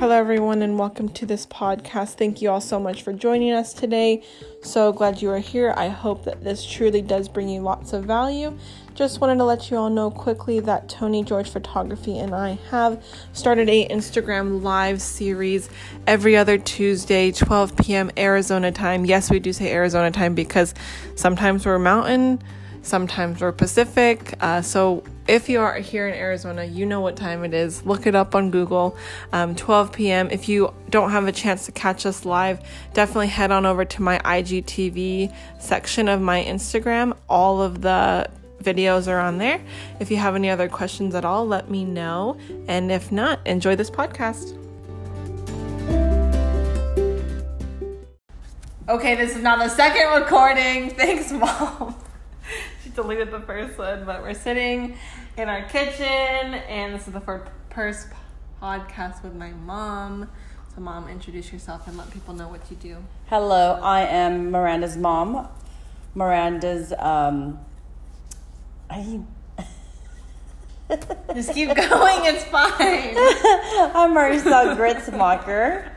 Hello, everyone, and welcome to this podcast. Thank you all so much for joining us today. So glad you are here. I hope that this truly does bring you lots of value. Just wanted to let you all know quickly that Tony George Photography and I have started a Instagram live series every other Tuesday, 12 p.m. Arizona time. Yes, we do say Arizona time because sometimes we're mountain Sometimes we're Pacific. Uh, so if you are here in Arizona, you know what time it is. Look it up on Google. Um, 12 p.m. If you don't have a chance to catch us live, definitely head on over to my IGTV section of my Instagram. All of the videos are on there. If you have any other questions at all, let me know. And if not, enjoy this podcast. Okay, this is now the second recording. Thanks, Mom she deleted the first one, but we're sitting in our kitchen, and this is the first podcast with my mom. So, mom, introduce yourself and let people know what you do. Hello, I am Miranda's mom. Miranda's um, I. Just keep going. It's fine. I'm Marisa Gritzmacher,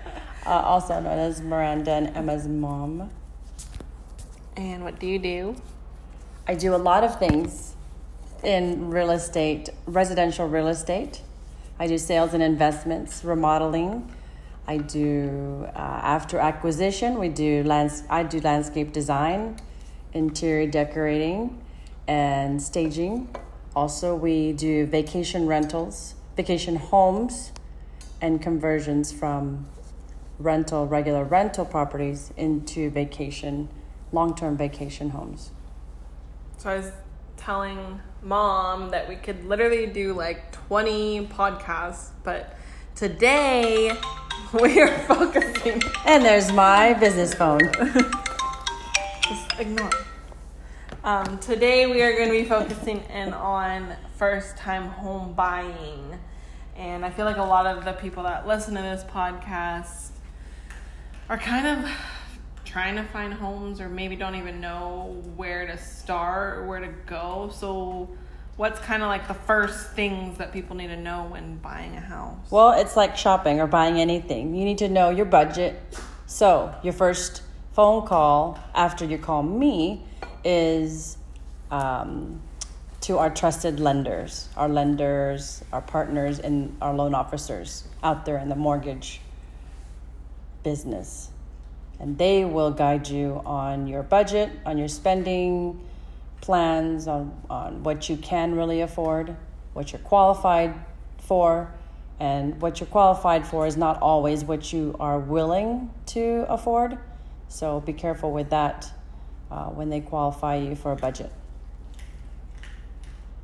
uh, also known as Miranda and Emma's mom. And what do you do? I do a lot of things in real estate, residential real estate. I do sales and investments, remodeling. I do uh, after acquisition. We do lands. I do landscape design, interior decorating, and staging. Also, we do vacation rentals, vacation homes, and conversions from rental regular rental properties into vacation long-term vacation homes. So I was telling mom that we could literally do like 20 podcasts, but today we are focusing. And there's my business phone. Just ignore. Um, today we are going to be focusing in on first time home buying. And I feel like a lot of the people that listen to this podcast are kind of trying to find homes or maybe don't even know where to start or where to go. So, what's kind of like the first things that people need to know when buying a house? Well, it's like shopping or buying anything. You need to know your budget. So, your first phone call after you call me is um, to our trusted lenders, our lenders, our partners, and our loan officers out there in the mortgage business and they will guide you on your budget, on your spending plans, on, on what you can really afford, what you're qualified for, and what you're qualified for is not always what you are willing to afford. So be careful with that uh, when they qualify you for a budget.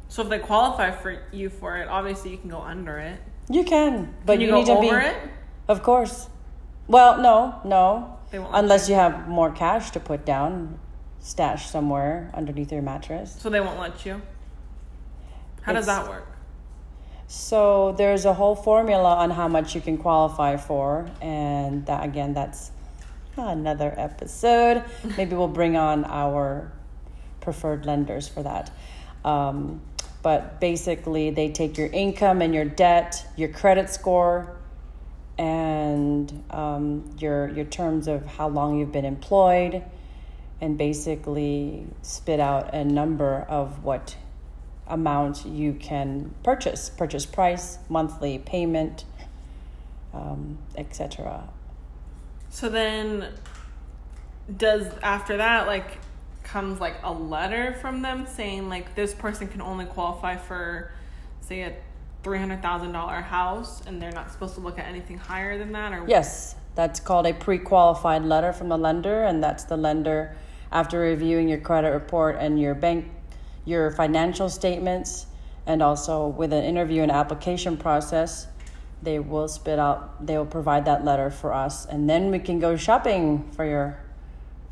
So if they qualify for you for it, obviously you can go under it. You can, but can you, you need to be. It? Of course. Well, no, no. Unless you have more cash to put down, stash somewhere underneath your mattress. So they won't let you? How it's, does that work? So there's a whole formula on how much you can qualify for, and that again, that's another episode. Maybe we'll bring on our preferred lenders for that. Um, but basically, they take your income and your debt, your credit score, and um, your your terms of how long you've been employed, and basically spit out a number of what amount you can purchase, purchase price, monthly payment, um, etc. So then, does after that like comes like a letter from them saying like this person can only qualify for say a $300,000 house and they're not supposed to look at anything higher than that or Yes, that's called a pre-qualified letter from the lender and that's the lender after reviewing your credit report and your bank your financial statements and also with an interview and application process they will spit out they will provide that letter for us and then we can go shopping for your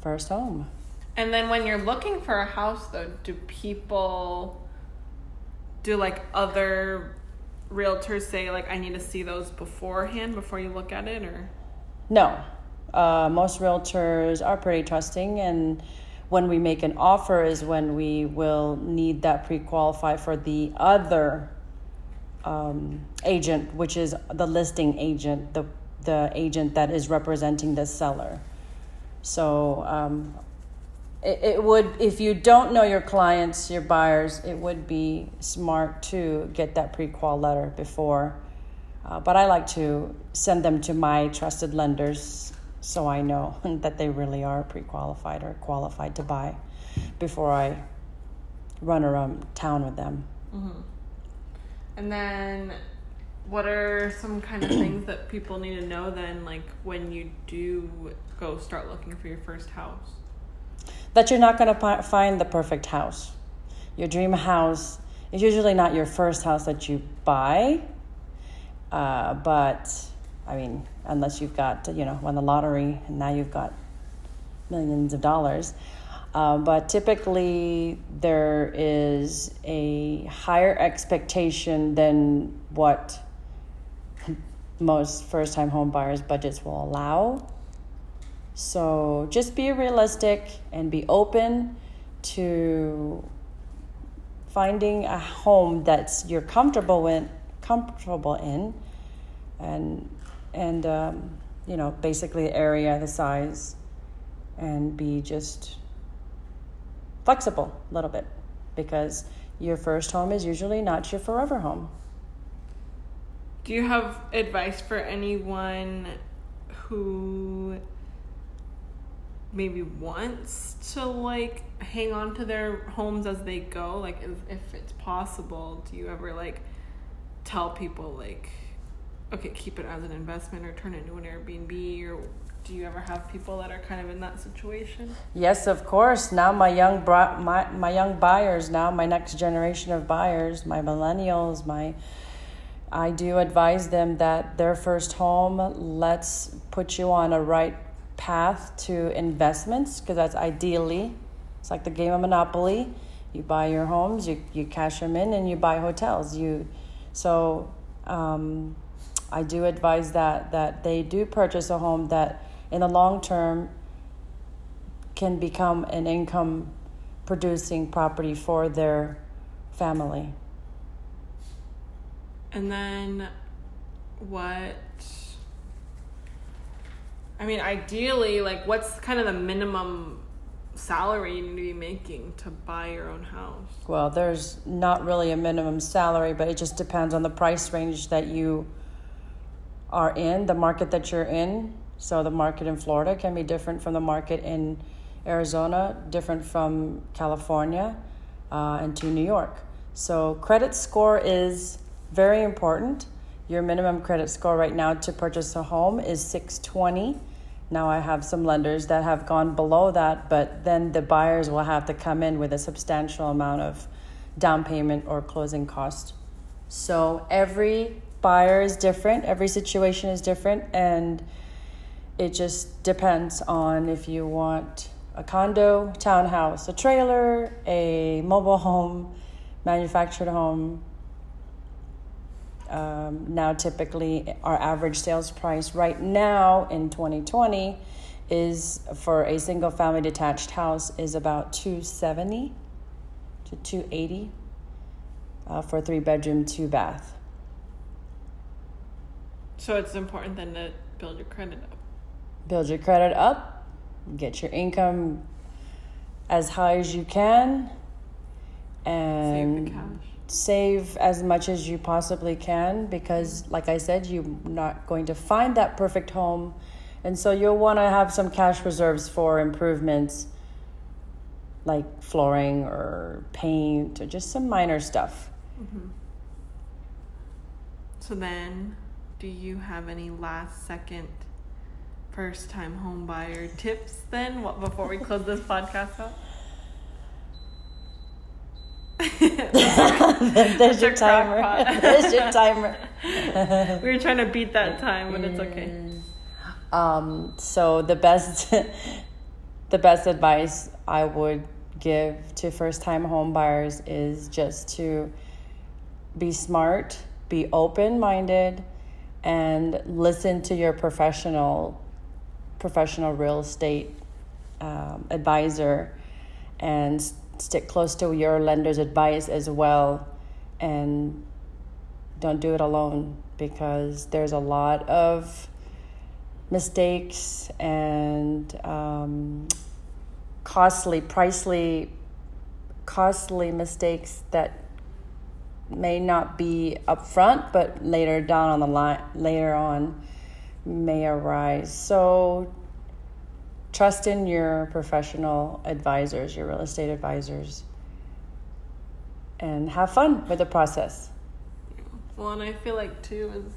first home. And then when you're looking for a house though, do people do like other realtors say like I need to see those beforehand before you look at it or no uh, most realtors are pretty trusting and when we make an offer is when we will need that pre-qualify for the other um, agent which is the listing agent the the agent that is representing the seller. So um, it, it would, if you don't know your clients, your buyers, it would be smart to get that pre-qual letter before. Uh, but I like to send them to my trusted lenders so I know that they really are pre-qualified or qualified to buy before I run around town with them. Mm-hmm. And then, what are some kind of things that people need to know then, like when you do go start looking for your first house? That you're not going to find the perfect house. Your dream house is usually not your first house that you buy, uh, but I mean, unless you've got, you know, won the lottery and now you've got millions of dollars. Uh, but typically, there is a higher expectation than what most first time home buyers' budgets will allow. So just be realistic and be open to finding a home that's you're comfortable with, comfortable in, and and um, you know basically the area, the size, and be just flexible a little bit because your first home is usually not your forever home. Do you have advice for anyone who maybe wants to like hang on to their homes as they go? Like if, if it's possible do you ever like tell people like okay keep it as an investment or turn it into an airbnb? Or do you ever have people that are kind of in that situation? Yes of course. Now my young bro- my, my young buyers now my next generation of buyers my millennials my i do advise them that their first home let's put you on a right path to investments because that's ideally it's like the game of monopoly. You buy your homes you, you cash them in and you buy hotels. You so um, i do advise that that they do purchase a home that in the long term can become an income producing property for their family. And then what I mean, ideally, like, what's kind of the minimum salary you need to be making to buy your own house? Well, there's not really a minimum salary, but it just depends on the price range that you are in, the market that you're in. So, the market in Florida can be different from the market in Arizona, different from California, uh, and to New York. So, credit score is very important. Your minimum credit score right now to purchase a home is 620. Now I have some lenders that have gone below that, but then the buyers will have to come in with a substantial amount of down payment or closing cost. So every buyer is different, every situation is different, and it just depends on if you want a condo, townhouse, a trailer, a mobile home, manufactured home, um, now typically our average sales price right now in 2020 is for a single family detached house is about 270 to 280 uh, for a three bedroom two bath. So it's important then to build your credit up. Build your credit up get your income as high as you can and save as much as you possibly can because like i said you're not going to find that perfect home. And so you'll want to have some cash reserves for improvements like flooring or paint or just some minor stuff. Mm-hmm. so then do you have any last second first time home buyer tips then what, before we close this podcast out There's your timer. There's your timer. we were trying to beat that time, but it's okay. Um, so the best, the best advice I would give to first-time home buyers is just to be smart, be open-minded, and listen to your professional, professional real estate um, advisor, and stick close to your lender's advice as well and don't do it alone because there's a lot of mistakes and um, costly, pricely, costly mistakes that may not be upfront, but later down on the line, later on, may arise. So trust in your professional advisors, your real estate advisors, and have fun with the process. Well, and I feel like too is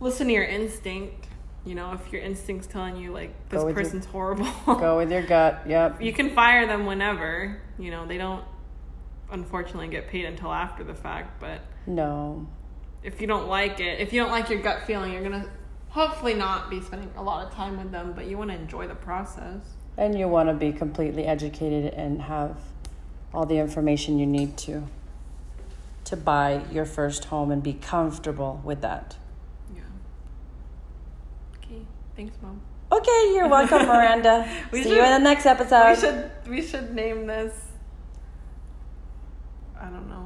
listen to your instinct. You know, if your instinct's telling you like this with your- person's horrible, Go with your gut. Yep. you can fire them whenever. You know, they don't unfortunately get paid until after the fact, but No. if you don't like it, if you don't like your gut feeling, you're gonna hopefully not be spending a lot of time with them, but you want to enjoy the process. And you want to be completely educated and have all the information you need to to buy your first home and be comfortable with that. Yeah. Okay. Thanks, mom. Okay, you're welcome, Miranda. We See should- you in the next episode. we should we should name this. I don't know,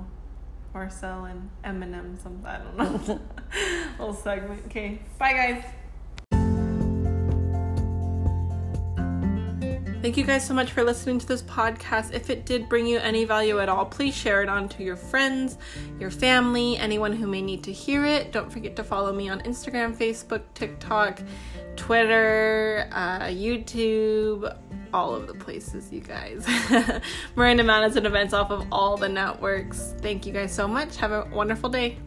Marcel and Eminem. Something I don't know. Little segment. Okay. Bye, guys. Thank you guys so much for listening to this podcast. If it did bring you any value at all, please share it on to your friends, your family, anyone who may need to hear it. Don't forget to follow me on Instagram, Facebook, TikTok, Twitter, uh, YouTube, all of the places, you guys. Miranda Madison events off of all the networks. Thank you guys so much. Have a wonderful day.